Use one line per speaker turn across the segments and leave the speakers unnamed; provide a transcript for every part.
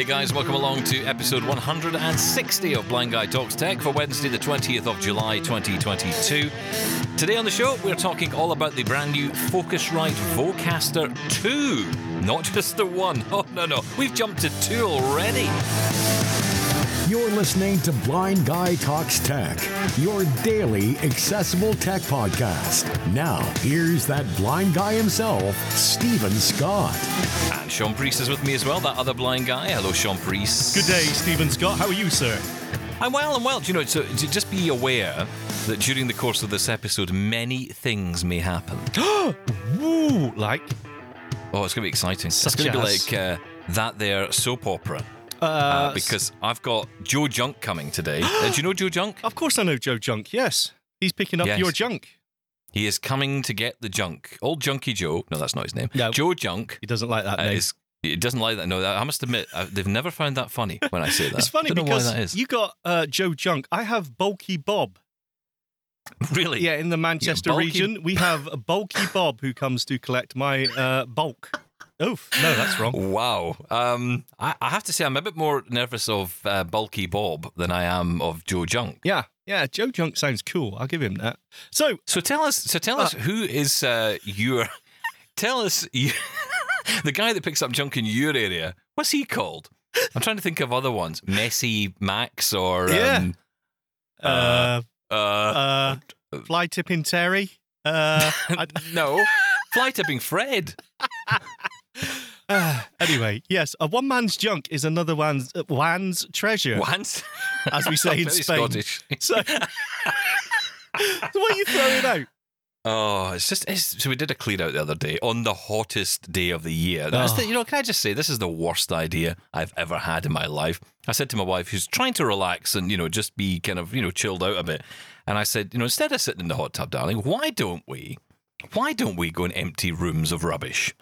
Hey guys, welcome along to episode 160 of Blind Guy Talks Tech for Wednesday, the 20th of July 2022. Today on the show, we're talking all about the brand new Focusrite Vocaster 2. Not just the one. Oh, no, no. We've jumped to two already.
You're listening to Blind Guy Talks Tech, your daily accessible tech podcast. Now, here's that blind guy himself, Stephen Scott.
And Sean Priest is with me as well, that other blind guy. Hello, Sean Priest.
Good day, Stephen Scott. How are you, sir?
I'm well, I'm well. Do you know, so to just be aware that during the course of this episode, many things may happen.
Woo! Like,
Oh, it's going to be exciting. it's going to be like uh, that there soap opera.
Uh,
Uh, because I've got Joe Junk coming today. Uh, do you know Joe Junk?
of course I know Joe Junk. Yes, he's picking up
Yes.
your junk.
He is coming to get the junk. Old Junkie Joe. No, that's not his name.
No.
Joe Junk
He doesn't like that
uh,
name.
is. He doesn't like that. No, I must admit, uh, they've never found that funny when I say that.
it's funny because
why that is.
you got uh, Joe Junk. I have Bulky Bob.
really?
Yeah, in the Manchester
Bulky-
region, we have a Bulky Bob who comes to collect my uh, bulk. Oof! No, that's wrong.
Wow. Um, I, I have to say, I'm a bit more nervous of uh, Bulky Bob than I am of Joe Junk.
Yeah, yeah. Joe Junk sounds cool. I'll give him that. So,
So tell us. So tell
Uh,
us who is uh, your. Tell us you, the guy that picks up junk in your area. What's he called? I'm trying to think of other ones. Messy Max or
Yeah.
um,
uh,
uh,
uh, fly tipping Terry. Uh, I-
no, fly tipping Fred.
Ah, anyway, yes, a one man's junk is another one's uh, one's treasure,
Once,
as we say in Spain.
Scottish.
So, so what are you throwing out?
Oh, it's just it's, so we did a clean out the other day on the hottest day of the year.
Oh.
the- you know, can I just say this is the worst idea I've ever had in my life. I said to my wife, who's trying to relax and you know just be kind of you know chilled out a bit, and I said, you know, instead of sitting in the hot tub, darling, why don't we, why don't we go and empty rooms of rubbish?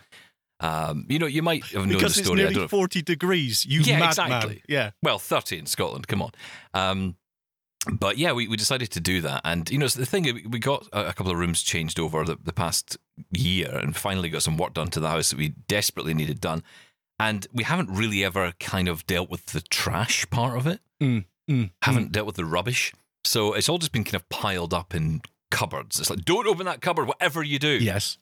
Um, you know, you might have known
Because
the
it's
story. I don't
nearly forty degrees. You
Yeah,
madman.
exactly.
Yeah.
well, 30 in Scotland, come on. Um, but yeah, we, we decided to do that. And, you know, the thing, we got a, couple of rooms changed over the, the past year and finally got some work done to the house that we desperately needed done. And we haven't really ever kind of dealt with the trash part of it,
Mm, mm,
haven't dealt with the rubbish. So it's all just been kind of piled up in cupboards. It's like, don't open that cupboard, whatever you do.
mm. Yes.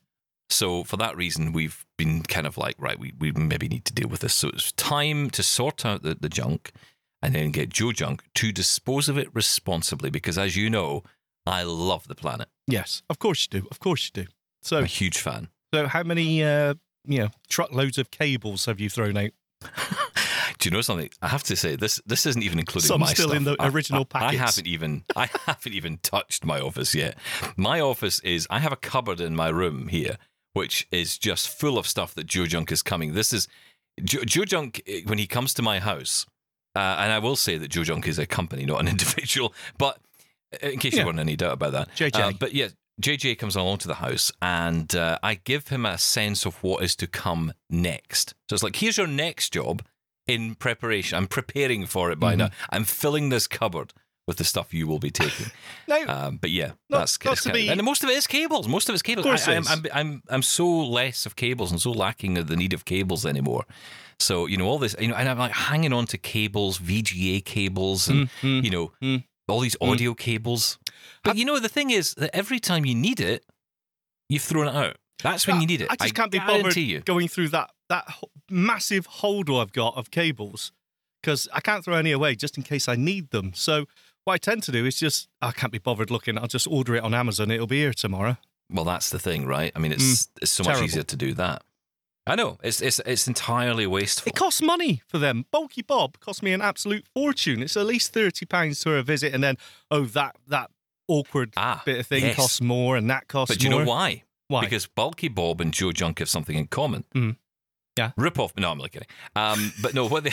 So for that reason, we've been kind of like, right, we, we maybe need to deal with this. So it's time to sort out the, the junk and then get Joe Junk to dispose of it responsibly because as you know, I love the planet.
Yes. Of course you do. Of course you do. So I'm
a huge fan.
so how many, uh, you know, truckloads of cables have you thrown out?
Do you know something? I have to say this. This isn't even including
Some
my
still
stuff.
in the
I-
original
I, I
packets.
haven't even. I haven't even touched my office yet. My office is. I have a cupboard in my room here, which is just full of stuff that Joe Junk is coming. This is Joe, Joe Junk eh, when he comes to my house. Uh, and I will say that Joe Junk is a company, not an individual. But uh, in case
Yeah.
you weren't any doubt about that,
JJ.
Uh, but yeah, JJ comes along to the house, and uh, I give him a sense of what is to come next. So it's like, here's your next job in preparation. I'm preparing for it by
Mm-hmm.
now. I'm filling this cupboard with the stuff you will be taking.
No.
Um, but yeah,
Not-
that's
not to be-
and most of it is cables. Most of it's cables.
Of course
I,
it
I'm. I'm, I'm so less of cables and so lacking of the need of cables anymore. So you know all this, you know, and I'm like hanging on to cables, VGA cables, and
Mm, mm,
you know
mm.
all these audio cables. But you know the thing is that every time you need it, you've thrown it out. That's when you need it.
I just can't be bothered
you.
going through that that massive holder I've got of cables because I can't throw any away just in case I need them. So what I tend to do is just I can't be bothered looking. I'll just order it on Amazon. It'll be here tomorrow.
Well, that's the thing, right? I mean, it's it's so much
Mm. Terrible.
easier to do that. I know it's it's it's entirely wasteful.
It costs money for them. Bulky Bob cost me an absolute fortune. It's at least thirty pounds to a visit, and then oh that that awkward
Ah,
bit of thing
yes.
costs more, and that costs
But do you
more.
know why?
Why?
Because Bulky Bob and Joe Junk have something in common.
Mhm. Yeah.
Rip off. No, I'm only kidding. Um, but no, what they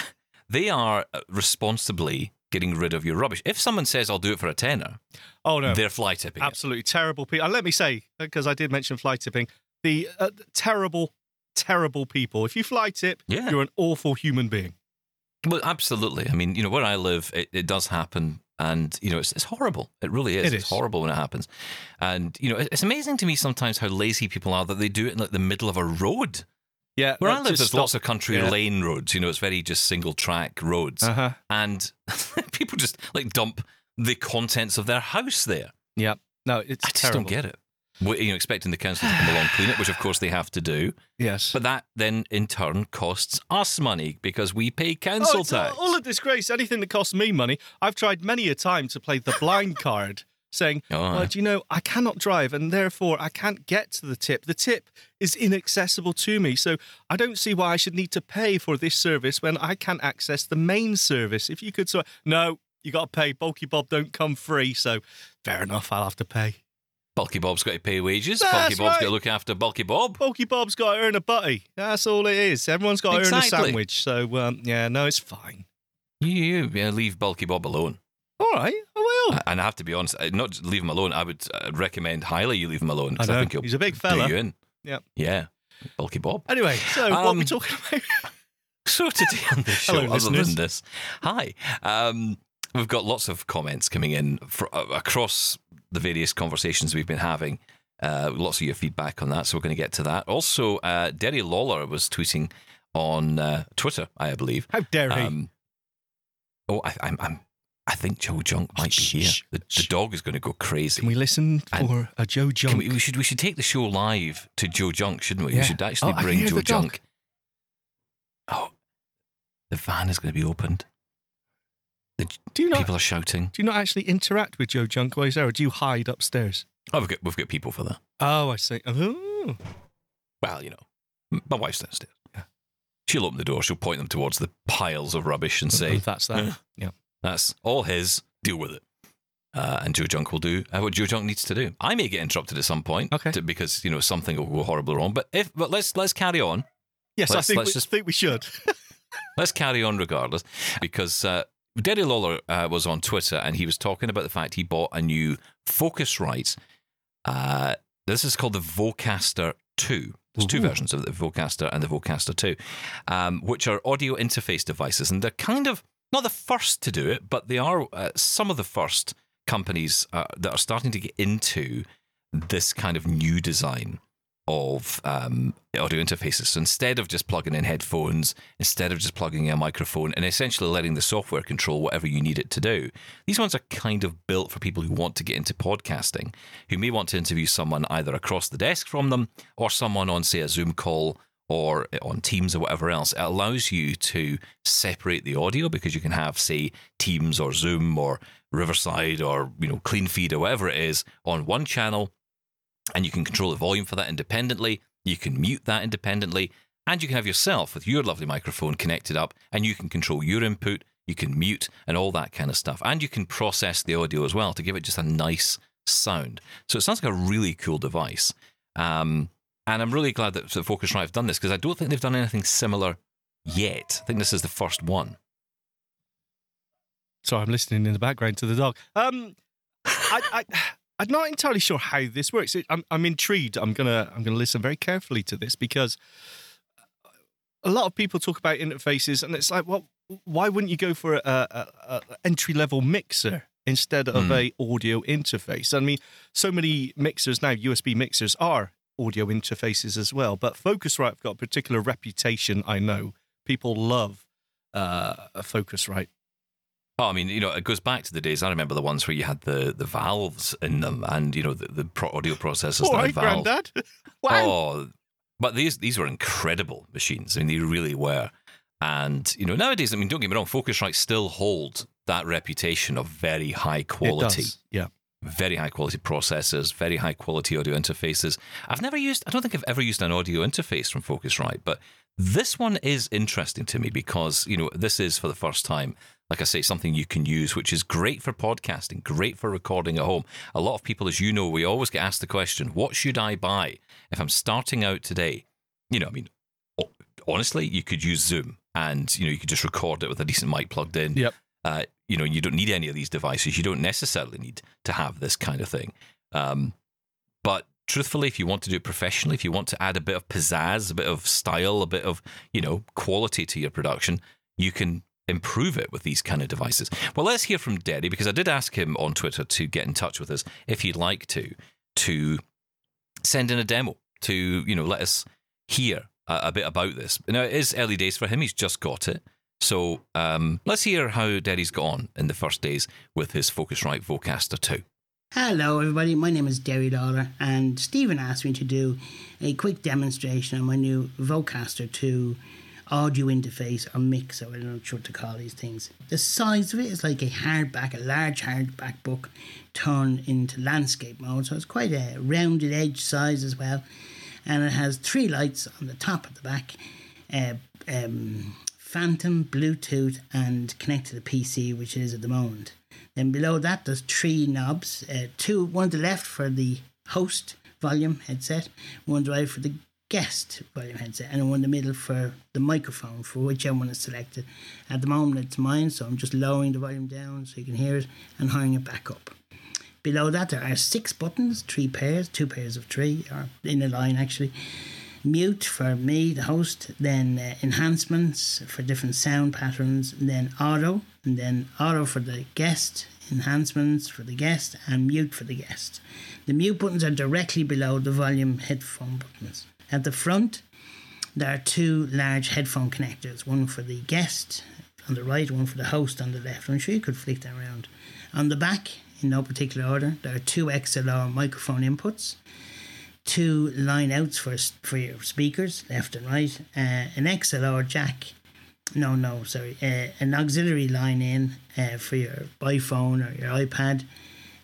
they are uh, responsibly getting rid of your rubbish. If someone says I'll do it for a tenner,
oh no,
they're fly tipping it.
absolutely terrible people. And let me say, because I did mention fly tipping, the uh, terrible, terrible people. If you fly tip,
Yeah.
you're an awful human being.
Well, absolutely. I mean, you know, where I live, it, it does happen. And, you know, it's, it's horrible. It really is.
It
it's horrible when it happens. And, you know, it- it's amazing to me sometimes how lazy people are that they do it in like the middle of a road.
Yeah,
Where I live, there's
stop-
lots of country
yeah.
lane roads. You know, it's very just single track roads,
Uh huh.
and people just like dump the contents of their house there.
Yeah. No, it's
I just
terrible.
don't get it. Well, You know, expecting the council to come along and clean it, which of course they have to do,
Yes.
but that then in turn costs us money because we pay
Oh,
council
it's
tax.
all a disgrace. Anything that costs me money. I've tried many a time to play the blind card, saying,
Oh,
well, do you know, I cannot drive and therefore I can't get to the tip. The tip is inaccessible to me. So I don't see why I should need to pay for this service when I can't access the main service. If you could sort no, you got to pay. Bulky Bob don't come free. So fair enough, I'll have to pay.
Bulky Bob's got to pay wages.
That's
Bulky Bob's got to look after Bulky Bob.
Bulky Bob's got to earn a butty. That's all it is. Everyone's got to earn a sandwich. So um, yeah, no, it's fine.
You, you yeah, leave Bulky Bob alone.
All right, I will.
And I have to be honest, uh, not leave him alone. I would uh, recommend highly you leave him alone
I
because I,
know.
think he'll
He's a big
do
fella.
you in.
Yep.
Yeah. Bulky Bob.
Anyway, so what are we
Um,
talking about?
So today on the show,
Hello,
other than this, hi, um, we've got lots of comments coming in fr- uh, across the various conversations we've been having. Uh, lots of your feedback on that, so we're going to get to that. Also, uh, Derry Lawlor was tweeting on uh, Twitter, I believe.
How dare he?
Um, oh, I, I'm, I'm, I think Joe Junk oh, might be here. The, the dog is going to go crazy.
Can we listen for a Joe Junk?
we, we should we should take the show live to Joe Junk, shouldn't we?
Yeah.
We should actually
Oh,
bring Joe. Junk. Oh, the van is going to be opened. The
do you not?
people are shouting.
do you not actually interact with Joe Junk while he's there, or do you hide upstairs?
Oh, we've got we've got people for that.
Oh, I see. Oh.
Well, you know, my wife's downstairs. Yeah. She'll open the door. She'll point them towards the piles of rubbish and oh, say,
that's that. yeah.
"That's all his. Deal with it." Uh, and Joe Junk will do uh, what Joe Junk needs to do. I may get interrupted at some point,
Okay.
to- because you know something will go horribly wrong. But if but let's let's carry on.
Yes,
Let's-
I think
let's
we,
just-
think we should.
Let's carry on regardless, because uh, Derry Lawlor uh, was on Twitter and he was talking about the fact he bought a new Focusrite. Uh, this is called the Vocaster 2. There's two
Ooh.
versions of the Vocaster and the Vocaster 2, um, which are audio interface devices. And they're kind of not the first to do it, but they are uh, some of the first companies uh, that are starting to get into this kind of new design of um, audio interfaces. So instead of just plugging in headphones, instead of just plugging in a microphone, and essentially letting the software control whatever you need it to do, these ones are kind of built for people who want to get into podcasting, who may want to interview someone either across the desk from them or someone on, say, a Zoom call or on Teams or whatever else. It allows you to separate the audio because you can have, say, Teams or Zoom or Riverside or you know Clean Feed or whatever it is on one channel and you can control the volume for that independently. You can mute that independently, and you can have yourself with your lovely microphone connected up, and you can control your input, you can mute, and all that kind of stuff. And you can process the audio as well to give it just a nice sound. So it sounds like a really cool device. Um, and I'm really glad that Focusrite have done this because I don't think they've done anything similar yet. I think this is the first one.
Sorry, I'm listening in the background to the dog. Um, I, I, I'm not entirely sure how this works. I'm, I'm intrigued. I'm gonna, I'm gonna listen very carefully to this because a lot of people talk about interfaces, and it's like, well, why wouldn't you go for a, a, a entry level mixer instead of
Hmm.
a audio interface? I mean, so many mixers now, USB mixers are audio interfaces as well. But Focusrite have got a particular reputation. I know people love uh, a Focusrite.
Oh, I mean, you know, it goes back to the days. I remember the ones where you had the, the valves in them, and you know the, the pro- audio processors
All
that
right,
valves.
Grandad. wow.
Oh, but these these were incredible machines. I mean, they really were. And you know, nowadays, I mean, don't get me wrong, Focusrite still hold that reputation of very high
It
quality,
does, Yeah.
Very high quality processors, very high quality audio interfaces. I've never used, I don't think I've ever used an audio interface from Focusrite, but this one is interesting to me because you know this is for the first time. Like I say, something you can use, which is great for podcasting, great for recording at home. A lot of people, as you know, we always get asked the question, what should I buy if I'm starting out today? You know, I mean, honestly, you could use Zoom and, you know, you could just record it with a decent mic plugged in.
Yep.
Uh, you know, you don't need any of these devices. You don't necessarily need to have this kind of thing. Um, but truthfully, if you want to do it professionally, if you want to add a bit of pizzazz, a bit of style, a bit of, you know, quality to your production, you can improve it with these kind of devices. Well, let's hear from Derry because I did ask him on Twitter to get in touch with us if he'd like to, to send in a demo to, you know, let us hear a, a bit about this. Now, it is early days for him. He's just got it. So um, let's hear how Derry's got on in the first days with his Focusrite Vocaster 2.
Hello, everybody. My name is Derry Lawlor, and Stephen asked me to do a quick demonstration on my new Vocaster 2 audio interface or mixer. I don't know what to call these things. The size of it is like a hardback, a large hardback book turned into landscape mode, so it's quite a rounded edge size as well. And it has three lights on the top at the back. Uh, um, Phantom, Bluetooth, and connect to the PC, which it is at the moment. Then below that, there's three knobs. Uh, two, one to the left for the host volume headset, one to the right for the guest volume headset, and one in the middle for the microphone for whichever one is selected. At the moment, it's mine, so I'm just lowering the volume down so you can hear it and hiring it back up. Below that, there are six buttons, three pairs, two pairs of three, or in a line actually mute for me, the host, then uh, enhancements for different sound patterns, then auto, and then auto for the guest, enhancements for the guest, and mute for the guest. The mute buttons are directly below the volume headphone buttons. At the front, there are two large headphone connectors, one for the guest on the right, one for the host on the left. I'm sure you could flick that around. On the back, in no particular order, there are two XLR microphone inputs two line outs for for your speakers, left and right, uh, an XLR jack. No, no, sorry, uh, an auxiliary line in uh, for your iPhone or your iPad,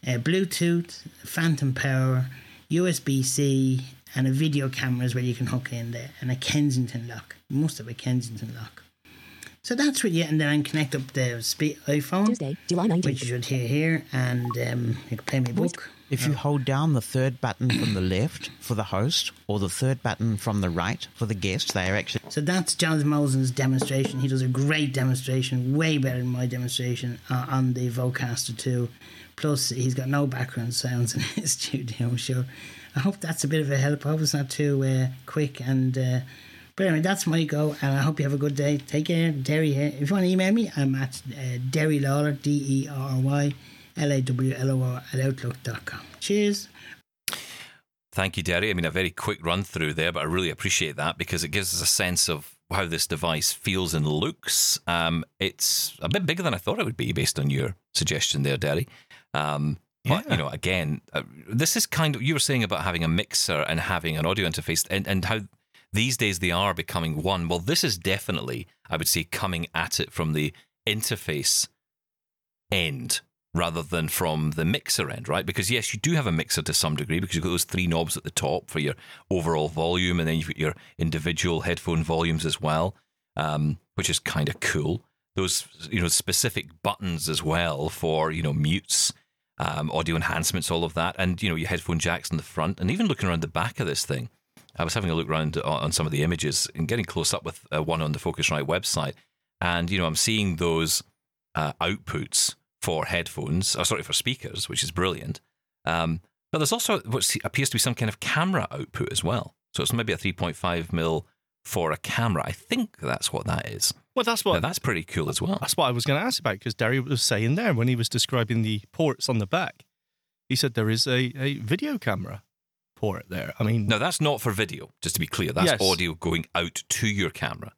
uh, Bluetooth, Phantom power, USB C, and a video camera is where you can hook in there, and a Kensington lock. You must have a Kensington lock. So that's really you and then connect up the spe- iPhone,
Tuesday, July 19th.
which you should hear here, and um, you can play my book.
If you hold down the third button from the left for the host or the third button from the right for the guest, they are actually
So that's Jonathan Mosen's demonstration. He does a great demonstration, way better than my demonstration uh, on the Vocaster 2. Plus, he's got no background sounds in his studio, I'm sure. I hope that's a bit of a help. I hope it's not too uh, quick. And uh, But anyway, that's my go, and I hope you have a good day. Take care. Derry here. If you want to email me, I'm at uh, Derry Lawlor, D E R R Y L A W L O R, at outlook.com. Cheers.
Thank you, Derry. I mean, a very quick run through there, but I really appreciate that because it gives us a sense of how this device feels and looks. Um, it's a bit bigger than I thought it would be based on your suggestion there, Derry. Um, but,
Yeah.
you know, again, uh, this is kind of, you were saying about having a mixer and having an audio interface and, and how these days they are becoming one. Well, this is definitely, I would say, coming at it from the interface end rather than from the mixer end, right? Because yes, you do have a mixer to some degree because you've got those three knobs at the top for your overall volume, and then you've got your individual headphone volumes as well, um, which is kind of cool. Those you know specific buttons as well for you know mutes, um, audio enhancements, all of that, and you know your headphone jacks in the front, and even looking around the back of this thing. I was having a look around on some of the images and getting close up with uh, one on the Focusrite website, and you know I'm seeing those uh, outputs for headphones, or sorry, for speakers, which is brilliant. Um, but there's also what appears to be some kind of camera output as well. So it's maybe a 3.5 mil for a camera. I think that's what that is.
Well, that's
Now,
what
that's pretty cool as well.
that's what I was going to ask about because Derry was saying there when he was describing the ports on the back. He said there is a, a video camera port there. I mean,
no, that's not for video, just to be clear. That's
Yes.
audio going out to your camera.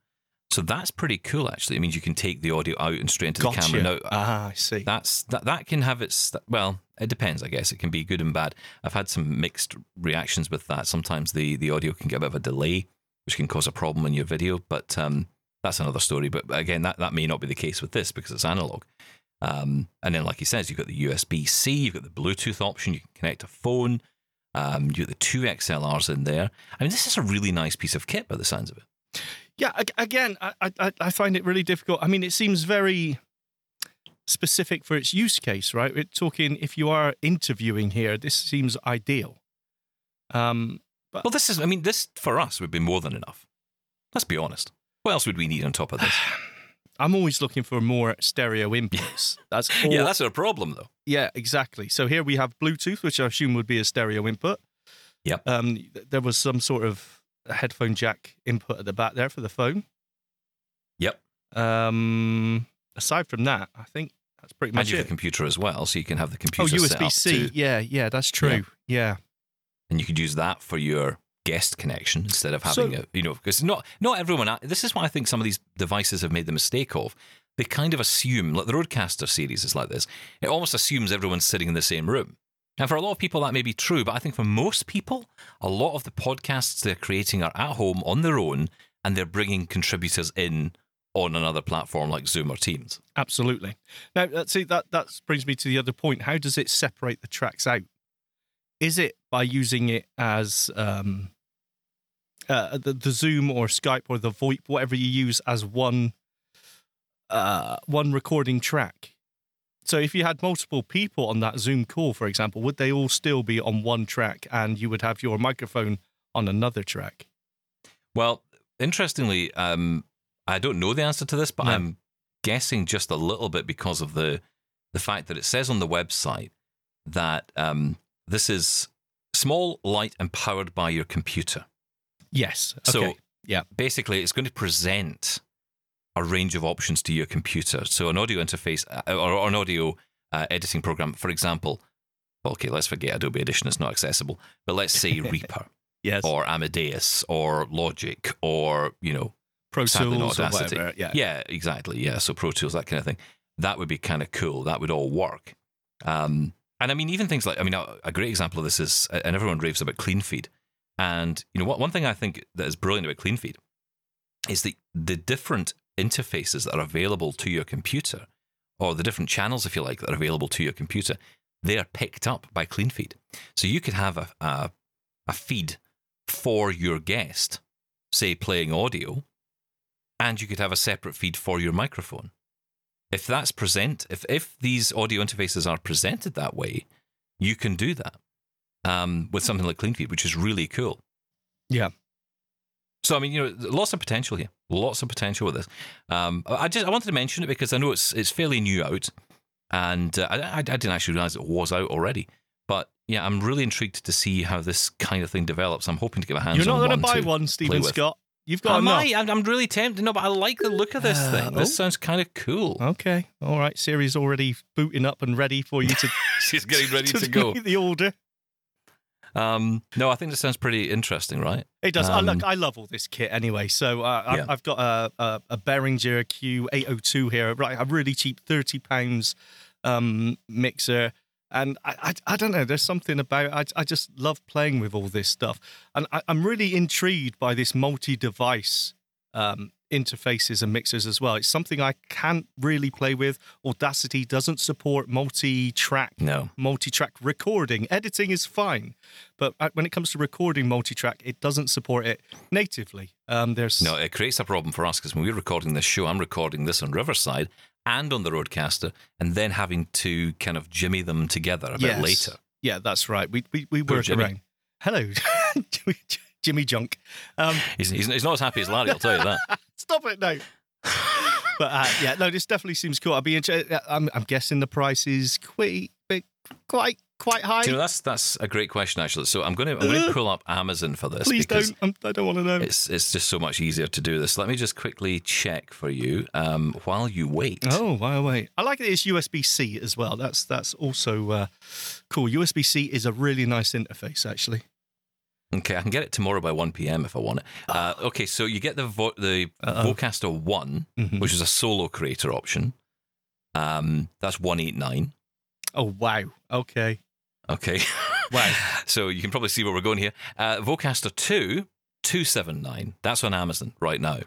So that's pretty cool. Actually, it means you can take the audio out and straight into
gotcha.
the camera. Now,
ah, I see.
that's that that can have its well it depends i guess it can be good and bad i've had some mixed reactions with that sometimes the the audio can get a bit of a delay which can cause a problem in your video but um that's another story but again that that may not be the case with this because it's analog um and then like he says you've got the usb-c you've got the bluetooth option you can connect a phone um you've got the two xlrs in there i mean this is a really nice piece of kit by the sounds of it
Yeah, again, I, I I find it really difficult. I mean, it seems very specific for its use case, right? We're talking if you are interviewing here, this seems ideal. Um, but
well this is i mean this for us would be more than enough let's be honest what else would we need on top of this
I'm always looking for more stereo inputs. That's all.
yeah that's a problem though
Yeah, exactly. So here we have Bluetooth, which I assume would be a stereo input.
Yep.
Um, th- there was some sort of headphone jack input at the back there for the phone.
Yep.
Um, aside from that, I think that's pretty
and
much
you have
it.
the computer as well, so you can have the
Oh,
computer up
USB C. Yeah, yeah, that's true. Yeah.
and you could use that for your guest connection instead of
So-
having a you know because not not everyone. This is what I think some of these devices have made the mistake of. They kind of assume, like the Rodecaster series is like this. It almost assumes everyone's sitting in the same room. And for a lot of people, that may be true, but I think for most people, a lot of the podcasts they're creating are at home on their own, and they're bringing contributors in on another platform like Zoom or Teams.
Absolutely. Now, uh, see that that brings me to the other point. How does it separate the tracks out? Is it by using it as um, uh, the, the Zoom or Skype or the VoIP, whatever you use, as one uh, one recording track? So, if you had multiple people on that Zoom call, for example, would they all still be on one track, and you would have your microphone on another track?
Well, interestingly, um, I don't know the answer to this, but
No.
I'm guessing just a little bit because of the the fact that it says on the website that um, this is small, light, and powered by your computer.
Yes.
So
yeah.
basically, it's going to present a range of options to your computer. So an audio interface uh, or an audio uh, editing program, for example. Okay, let's forget Adobe Audition; it's not accessible. But let's say Reaper
Yes.
or Amadeus or Logic or you know
Pro Tools, or whatever. Yeah.
yeah, exactly. Yeah, so Pro Tools, that kind of thing. That would be kind of cool. That would all work. Um, and I mean, even things like, I mean, a, a great example of this is, and everyone raves about CleanFeed. And, you know, what, one thing I think that is brilliant about CleanFeed is the, the different interfaces that are available to your computer, or the different channels, if you like, that are available to your computer, they are picked up by CleanFeed. So you could have a, a, a feed for your guest, say playing audio, and you could have a separate feed for your microphone. If that's present, if if these audio interfaces are presented that way, you can do that um, with something like CleanFeed, which is really cool.
Yeah.
So I mean, you know, lots of potential here. Lots of potential with this. Um, I just I wanted to mention it because I know it's it's fairly new out, and uh, I, I didn't actually realize it was out already. But yeah, I'm really intrigued to see how this kind of thing develops. I'm hoping to get my hands on
You're not
on
going to buy one, Stephen. Scott. You've got
I might. I'm, I'm really tempted. No, but I like the look of this
Uh,
thing. This
oh.
sounds kind of cool.
Okay. All right. Siri's already booting up and ready for you to,
She's getting ready to go.
complete the order.
Um, no, I think this sounds pretty interesting, right?
It does. I,
Um,
look, I love all this kit anyway. So uh, I've,
Yeah.
I've got a, a, a Behringer Q802 here, right? A really cheap, thirty pounds um, mixer, and I, I, I don't know. There's something about I, I just love playing with all this stuff, and I, I'm really intrigued by this multi-device um, interfaces and mixers as well. It's something I can't really play with. Audacity doesn't support multi-track
No.
multi-track recording. Editing is fine, but uh, when it comes to recording multi-track, it doesn't support it natively. Um, there's
No, it creates a problem for us because when we're recording this show, I'm recording this on Riverside and on the Rodecaster, and then having to kind of jimmy them together a bit later.
Yeah, that's right. We we, we
Poor Jimmy.
around. Hello, Jimmy, Junk. Um,
He's, he's, he's not as happy as Larry, I'll tell you that.
stop it now. but uh, yeah, no, this definitely seems cool. I'd be. interested. I'm, I'm guessing the price is quite quite quite high.
You know, that's that's a great question actually. So I'm going to I'm going to pull up Amazon for this
Please don't. I'm, I don't want to know.
it's it's just so much easier to do this. Let me just quickly check for you um, while you wait.
Oh, wow, wait. I like that it's USB C as well. That's that's also uh, cool. USB C is a really nice interface, actually.
Okay, I can get it tomorrow by 1 p.m. if I want it. Uh, okay, so you get the vo- the
Uh-oh.
Vocaster One,
Mhm.
which is a solo creator option. Um, that's 189.
Oh, wow. Okay.
Okay.
Wow.
so you can probably see where we're going here. Uh, Vocaster 2, 279. That's on Amazon right now.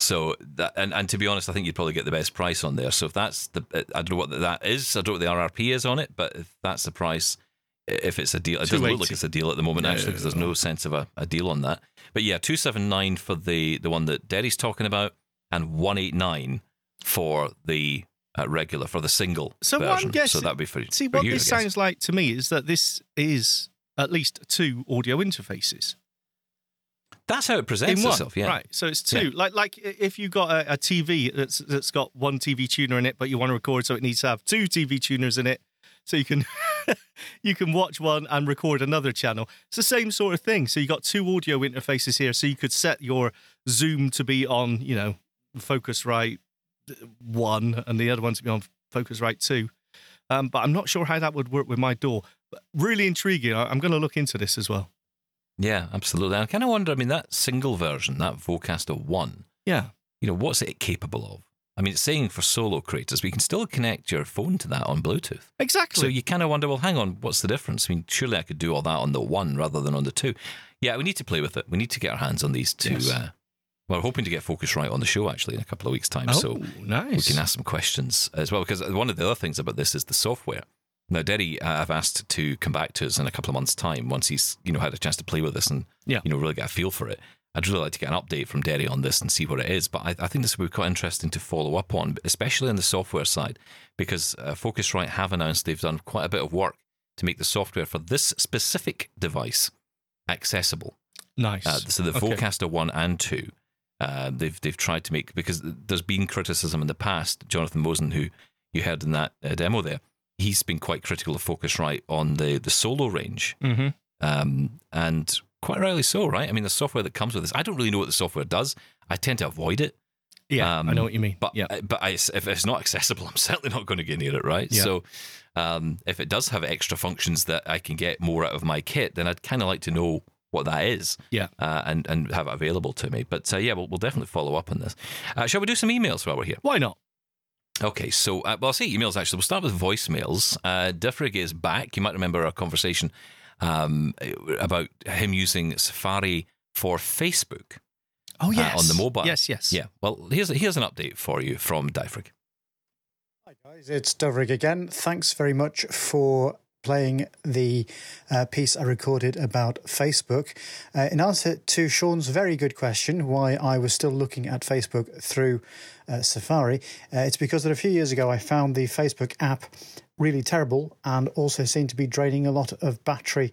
So that and, and to be honest, I think you'd probably get the best price on there. So if that's the I don't know what that is. I don't know what the RRP is on it, but if that's the price, if it's a deal, it doesn't look like it's a deal at the moment actually because there's no sense of a, a deal on that. But yeah, 279 for the the one that Derry's talking about, and 189 for the uh, regular for the single
So
version.
guessing-
so that'd be for
See,
for
what
you,
this sounds like to me is that this is at least two audio interfaces
That's how it presents
in one.
itself. Yeah.
Right. So it's two. Like like if you got a, a TV that's that's got one TV tuner in it, but you want to record, so it needs to have two TV tuners in it, so you can you can watch one and record another channel. It's the same sort of thing. So you got two audio interfaces here, so you could set your Zoom to be on, you know, Focusrite one, and the other one to be on Focusrite two. Um, but I'm not sure how that would work with my DAW. But really intriguing. I- I'm going to look into this as well.
Yeah, absolutely. I kind of wonder. I mean, that single version, that Vocaster One,
Yeah.
you know, what's it capable of? I mean, it's saying for solo creators, but you can still connect your phone to that on Bluetooth.
Exactly.
So you kind of wonder, well, hang on, what's the difference? I mean, surely I could do all that on the one rather than on the two. Yeah, we need to play with it. We need to get our hands on these two.
Yes.
Uh, we're hoping to get Focusrite on the show actually in a couple of weeks' time.
oh,
so we can ask some questions as well. Because one of the other things about this is the software. Now, Derry, uh, I've asked to come back to us in a couple of months' time once he's you know had a chance to play with this and
Yeah.
you know really get a feel for it. I'd really like to get an update from Derry on this and see what it is. But I, I think this would be quite interesting to follow up on, especially on the software side, because uh, Focusrite have announced they've done quite a bit of work to make the software for this specific device accessible.
nice.
Uh, so the
Okay.
Vocaster one and two, uh, they've they've tried to make because there's been criticism in the past. Jonathan Mosen, who you heard in that uh, demo there, he's been quite critical of Focusrite on the the solo range,
hmm
um, and quite rightly so, right? I mean, the software that comes with this, I don't really know what the software does. I tend to avoid it.
Yeah,
Um,
I know what you mean.
But
yeah.
but I, if it's not accessible, I'm certainly not going to get near it, right?
Yeah.
So um, if it does have extra functions that I can get more out of my kit, then I'd kind of like to know what that is,
Yeah.
uh, and and have it available to me. But uh, yeah, we'll, we'll definitely follow up on this. Uh, shall we do some emails while we're here?
Why not?
Okay, so uh, well, I'll say emails actually. We'll start with voicemails. Uh, Dyfrig is back. You might remember our conversation um, about him using Safari for Facebook.
Oh,
yes. on the mobile.
Yes, yes.
Yeah. Well, here's here's an update for you from Dyfrig.
Hi guys, it's Dyfrig again. Thanks very much for playing the uh, piece I recorded about Facebook. Uh, in answer to Sean's very good question, why I was still looking at Facebook through uh, Safari, uh, it's because that a few years ago I found the Facebook app really terrible and also seemed to be draining a lot of battery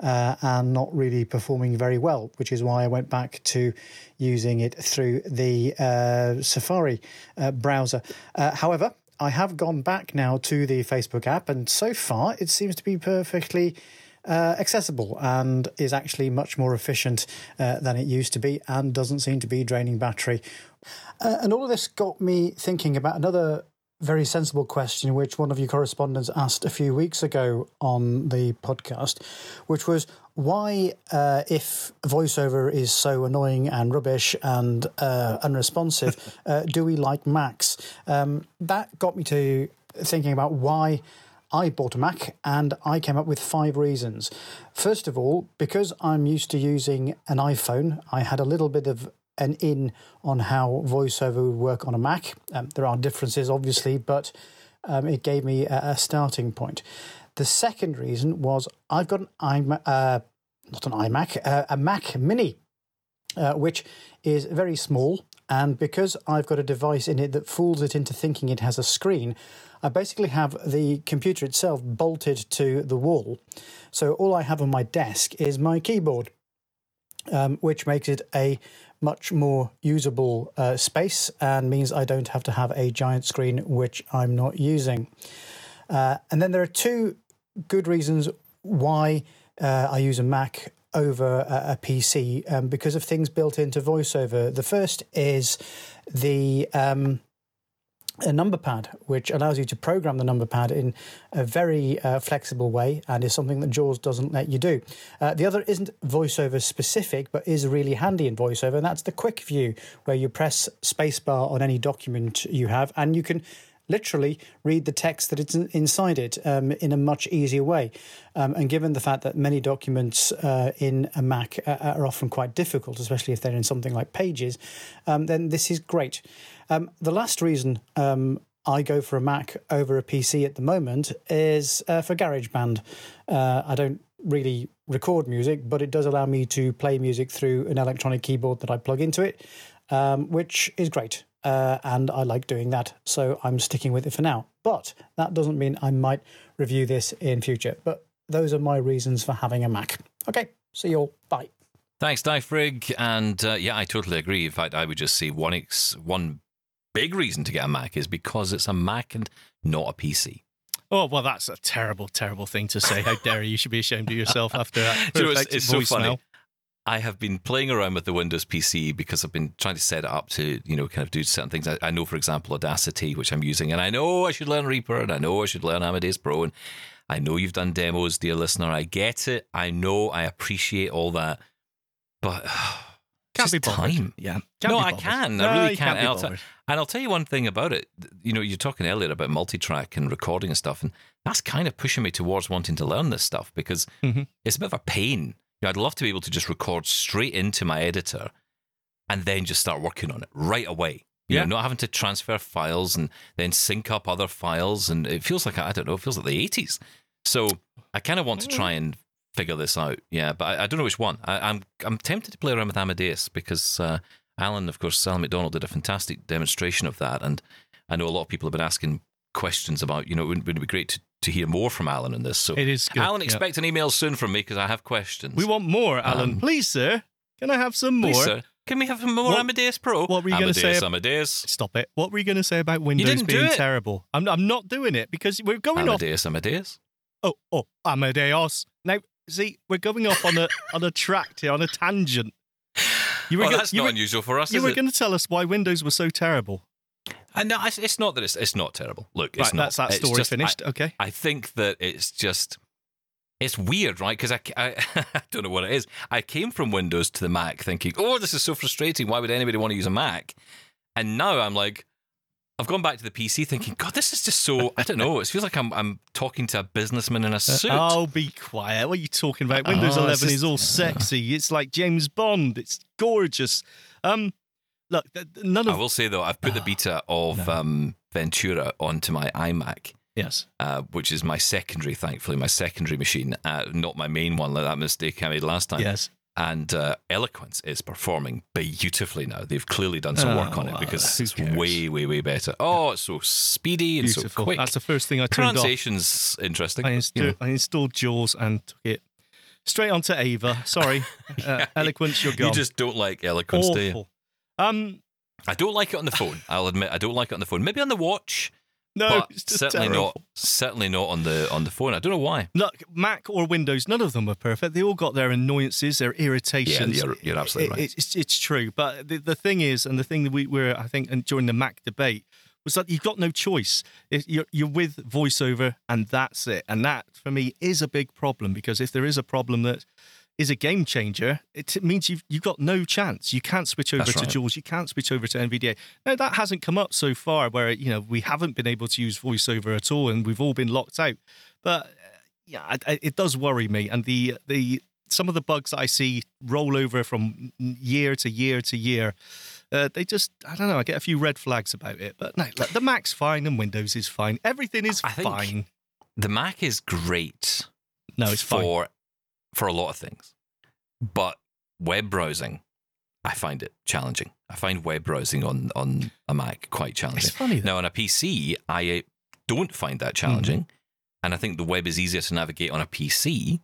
uh, and not really performing very well, which is why I went back to using it through the uh, Safari uh, browser. Uh, however, I have gone back now to the Facebook app, and so far it seems to be perfectly uh, accessible and is actually much more efficient uh, than it used to be and doesn't seem to be draining battery. Uh, and all of this got me thinking about another very sensible question which one of your correspondents asked a few weeks ago on the podcast, which was why, uh, if voiceover is so annoying and rubbish and uh, unresponsive, uh, do we like Macs? Um, that got me to thinking about why. I bought a Mac and I came up with five reasons. First of all, because I'm used to using an iPhone, I had a little bit of an in on how voiceover would work on a Mac. Um, there are differences, obviously, but um, it gave me a, a, starting point. The second reason was I've got an iMac, uh, not an iMac, uh, a Mac Mini, uh, which is very small. And because I've got a device in it that fools it into thinking it has a screen, I basically have the computer itself bolted to the wall. So all I have on my desk is my keyboard, um, which makes it a much more usable uh, space and means I don't have to have a giant screen, which I'm not using. Uh, and then there are two good reasons why uh, I use a Mac over a, a PC um, because of things built into VoiceOver. The first is the um, a number pad, which allows you to program the number pad in a very uh, flexible way and is something that JAWS doesn't let you do. Uh, the other isn't voiceover specific, but is really handy in voiceover, and that's the quick view, where you press spacebar on any document you have and you can literally read the text that it's inside it um, in a much easier way. Um, and given the fact that many documents uh, in a Mac are often quite difficult, especially if they're in something like Pages, um, then this is great. Um, the last reason um, I go for a Mac over a PC at the moment is uh, for GarageBand. Uh, I don't really record music, but it does allow me to play music through an electronic keyboard that I plug into it, um, which is great. Uh, and I like doing that, so I'm sticking with it for now. But that doesn't mean I might review this in future. But those are my reasons for having a Mac. Okay, see you all. Bye.
Thanks, Dyfrig. And uh, yeah, I totally agree. In fact, I would just say one ex- one big reason to get a Mac is because it's a Mac and not a PC.
Oh well, that's a terrible, terrible thing to say. How dare you? You should be ashamed of yourself after that.
you know, it's, it's so funny. I have been playing around with the Windows PC because I've been trying to set it up to, you know, kind of do certain things. I, I know, for example, Audacity, which I'm using, and I know I should learn Reaper, and I know I should learn Amadeus Pro, and I know you've done demos, dear listener. I get it. I know. I appreciate all that, but
Can't
just
be bothered.
time.
Yeah.
no,
be
I can.
No,
I really can.
can't
And I'll, t- and I'll tell you one thing about it. You know, you're talking earlier about multi-track and recording and stuff, and that's kind of pushing me towards wanting to learn this stuff because
Mhm.
it's a bit of a pain. You know, I'd love to be able to just record straight into my editor and then just start working on it right away. You
Yeah.
know, not having to transfer files and then sync up other files, and it feels like I don't know, it feels like the '80s. So I kind of want to try and figure this out. Yeah, but I, I don't know which one. I, I'm I'm tempted to play around with Amadeus because uh, Alan, of course, Alan McDonald did a fantastic demonstration of that, and I know a lot of people have been asking questions about. You know, wouldn't, wouldn't it be great to, to hear more from Alan in this? So
It is good.
Alan,
yeah.
expect an email soon from me because I have questions.
We want more, Alan.
Um,
Please, sir. Can I have some more?
Please, sir, can we have some more
What-
Amadeus Pro?
what were you gonna say
Amadeus,
Stop it. What were you going to say about Windows
didn't do
being terrible? I'm, I'm not doing it because we're going off.
Amadeus, Amadeus.
Oh, oh, Amadeus. Now, see, we're going off on a on a track here, on a tangent. You
Oh,
go-
that's not
were,
unusual for us,
You were going to tell us why Windows was so terrible.
Uh, no, it's, it's not that it's it's not terrible. Look, it's
right,
not.
that's that story
just- I-
finished. okay.
I think that it's just it's weird, right? Because I, I, I don't know what it is. I came from Windows to the Mac thinking, oh, this is so frustrating. Why would anybody want to use a Mac? And now I'm like, I've gone back to the PC thinking, God, this is just so. I don't know. It feels like I'm I'm talking to a businessman in a suit.
Oh, be quiet. What are you talking about? Windows
Oh, it's
11 is all sexy. It's like James Bond. It's gorgeous. Um, look, none
I will say though, I've put the beta of um, Ventura onto my iMac.
yes.
uh, which is my secondary, thankfully, my secondary machine, uh, not my main one, like that mistake I made last time.
Yes.
And uh, Eloquence is performing beautifully now. They've clearly done some work
Oh,
on it because
who
it's
cares?
way, way, way better. Oh, it's so speedy and so quick.
That's the first thing I turned off.
Pronunciation's interesting.
I, insta-
you know.
I installed Jaws and took it straight onto Ava. Sorry, uh, Eloquence, you're gone.
You just don't like Eloquence, do you?
Um,
I don't like it on the phone. I'll admit, I don't like it on the phone. Maybe on the watch,
no,
but
it's just
certainly
terrible.
not. Certainly not on the on the phone. I don't know why.
Look, Mac or Windows, none of them are perfect. They all got their annoyances, their irritations.
Yeah, you're- you're absolutely
It-
right.
It's, it's true, but the, the thing is, and the thing that we were, I think, and during the Mac debate was that you've got no choice. You're, you're with VoiceOver, and that's it. And that, for me, is a big problem because if there is a problem that is a game changer, it means you've you've got no chance. You can't switch over
That's
to
right.
JAWS. You can't switch over to NVDA. Now that hasn't come up so far, where you know we haven't been able to use VoiceOver at all, and we've all been locked out. But uh, yeah, it does worry me, and the the some of the bugs that I see roll over from year to year to year. Uh, they just, I don't know. I get a few red flags about it, but no, the Mac's fine and Windows is fine. Everything is
I
fine.
The Mac is great.
No, it's fine.
For a lot of things. But web browsing, I find it challenging. I find web browsing on on a Mac quite challenging.
It's funny. Though.
Now on a PC, I don't find that challenging,
Mm-hmm.
and I think the web is easier to navigate on a PC.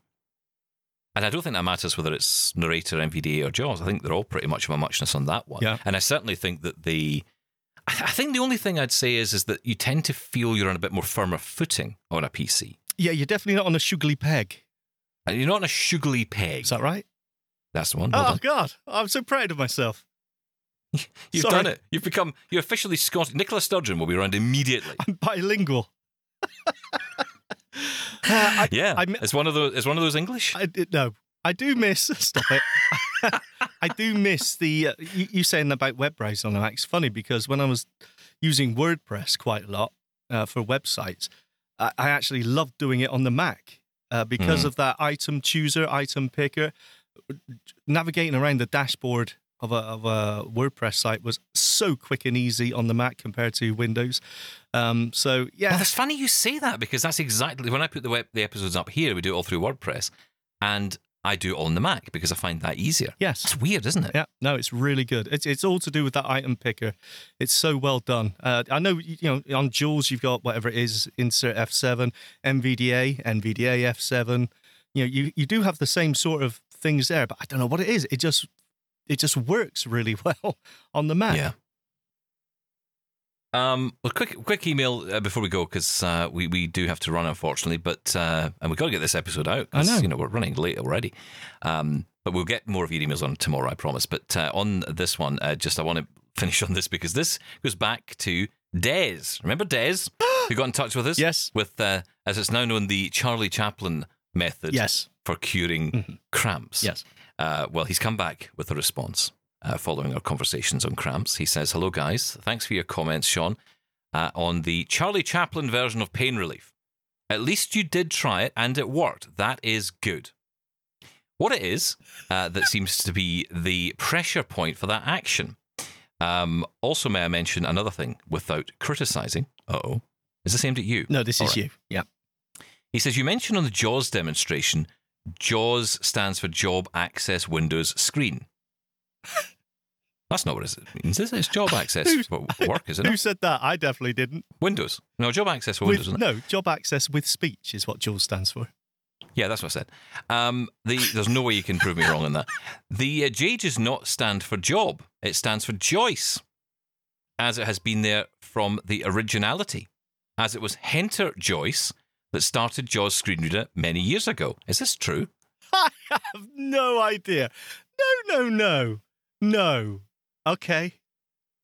And I don't think that matters whether it's Narrator, NVDA, or JAWS. I think they're all pretty much of a muchness on that one.
Yeah.
And I certainly think that the I I think the only thing I'd say is is that you tend to feel you're on a bit more firmer footing on a PC.
Yeah, you're definitely not on a sugly peg.
And you're not on a sugly peg.
Is that right?
That's the one.
Oh. God, I'm so proud of myself.
You've
sorry.
done it. You've become. You're officially Scottish. Nicola Sturgeon will be around immediately.
I'm bilingual. Uh, I,
yeah,
I,
it's one of those. It's one of those English.
I no. I do miss. Stop it. I do miss the uh, you, you saying about web browsing on the Mac. It's funny because when I was using WordPress quite a lot uh, for websites, I, I actually loved doing it on the Mac uh, because
Mm.
of that item chooser, item picker. Navigating around the dashboard of a, of a WordPress site was so quick and easy on the Mac compared to Windows. Um, so yeah,
Well, it's funny you say that because that's exactly when I put the web, the episodes up here. We do it all through WordPress, and I do it on the Mac because I find that easier.
yes,
It's weird, isn't it?
Yeah, no, it's really good. It's it's all to do with that item picker. It's so well done. Uh, I know you know on JAWS you've got whatever it is insert F7, NVDA, NVDA F7. You know you you do have the same sort of things there, but I don't know what it is. It just it just works really well on the Mac.
Yeah. Um, well, quick, quick email uh, before we go because uh, we we do have to run, unfortunately. But uh, and we've got to get this episode out.
I know.
You know, we're running late already. Um, but we'll get more of your emails on tomorrow, I promise. But uh, on this one, uh, just I want to finish on this because this goes back to Des. Remember Des, who got in touch with us?
Yes.
With, uh, as it's now known, the Charlie Chaplin method
Yes.
for curing cramps.
Yes.
Uh, well, he's come back with a response uh, following our conversations on cramps. He says, Hello, guys. Thanks for your comments, Sean, uh, on the Charlie Chaplin version of pain relief. At least you did try it and it worked. That is good. What it is uh, that seems to be the pressure point for that action. Um, also, may I mention another thing without criticizing? Uh oh. Is this aimed at you?
No, this
All
is
right.
you. Yeah.
He says, You mentioned on the JAWS demonstration, JAWS stands for Job Access Windows Screen. That's not what it means, is it? It's Job Access
Who-
work, isn't it?
Who said that? I definitely didn't.
Windows. No, Job Access for Windows,
With,
isn't it?
no, job access with speech is what JAWS stands for.
Yeah, that's what I said. Um, the, there's no way you can prove me wrong on that. The uh, J does not stand for job, it stands for Joyce, as it has been there from the originality, as it was Henter Joyce that started JAWS Screen Reader many years ago. Is this true?
I have no idea. No, no, no, no. Okay,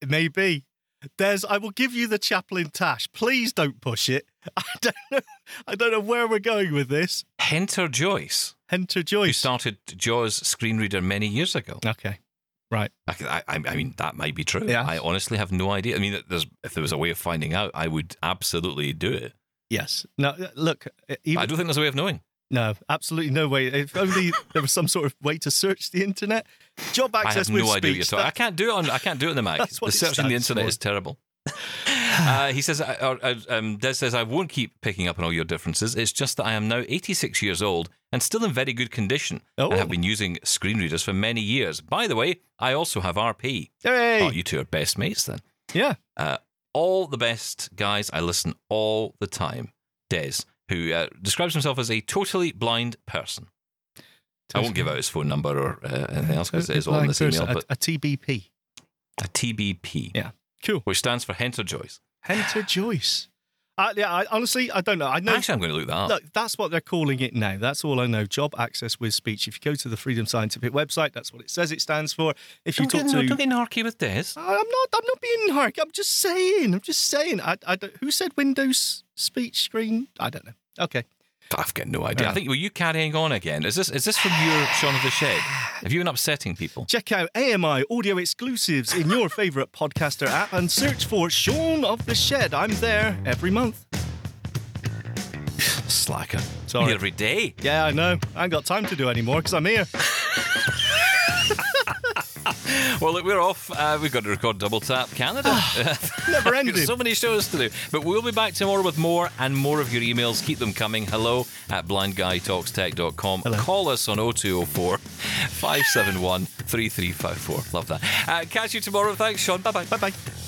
maybe. There's. I will give you the Chaplin Tash. Please don't push it. I don't know. I don't know where we're going with this.
Henter Joyce,
Enter
who
Joyce.
started JAWS Screen Reader many years ago.
Okay, right.
I, I, I mean, that might be true.
Yeah.
I honestly have no idea. I mean, there's, if there was a way of finding out, I would absolutely do it.
Yes. No. Look. Even,
I don't think there's a way of knowing.
No. Absolutely no way. If only there was some sort of way to search the internet. Job access
I
have
no idea what you're talking. I can't do it on. I can't do it on the Mac. The
it
searching the internet
for.
is terrible. Uh, he says, uh, uh, um, Des says, I won't keep picking up on all your differences. It's just that I am now 86 years old and still in very good condition.
Oh.
I have been using screen readers for many years. By the way, I also have RP.
Hey.
Oh, you two are best mates then.
yeah.
Uh, all the best guys. I listen all the time. Des, who uh, describes himself as a totally blind person. I won't give out his phone number or uh, anything else because it is all in
Blind
this
person,
email,
a,
but
a TBP.
a TBP,
Yeah. Cool.
which stands for Henter Joyce.
Henter Joyce. Uh, yeah, I, honestly, I don't know. I know.
Actually, I'm going to look that up.
Look, that's what they're calling it now. That's all I know. Job access with speech. If you go to the Freedom Scientific website, that's what it says it stands for. If you
don't,
talk
get,
to,
don't get narky with this.
I'm not. I'm not being hark. I'm just saying. I'm just saying. I, I don't, who said Windows speech screen? I don't know. Okay.
I've got no idea. I think were you carrying on again? Is this is this from your Shaun of the Shed? Have you been upsetting people?
Check out AMI audio exclusives in your favorite podcaster app and search for Sean of the Shed. I'm there every month.
Slacker.
Sorry.
Every day.
Yeah, I know. I ain't got time to do anymore because I'm here.
Well, look, we're off. Uh, we've got to record Double Tap Canada.
Never
There's
ending.
so many shows to do. But we'll be back tomorrow with more and more of your emails. Keep them coming. Hello at blindguytalkstech.com.
Hello.
Call us on 0204 571 3354. Love that. Uh, catch you tomorrow. Thanks, Sean. Bye bye.
Bye bye.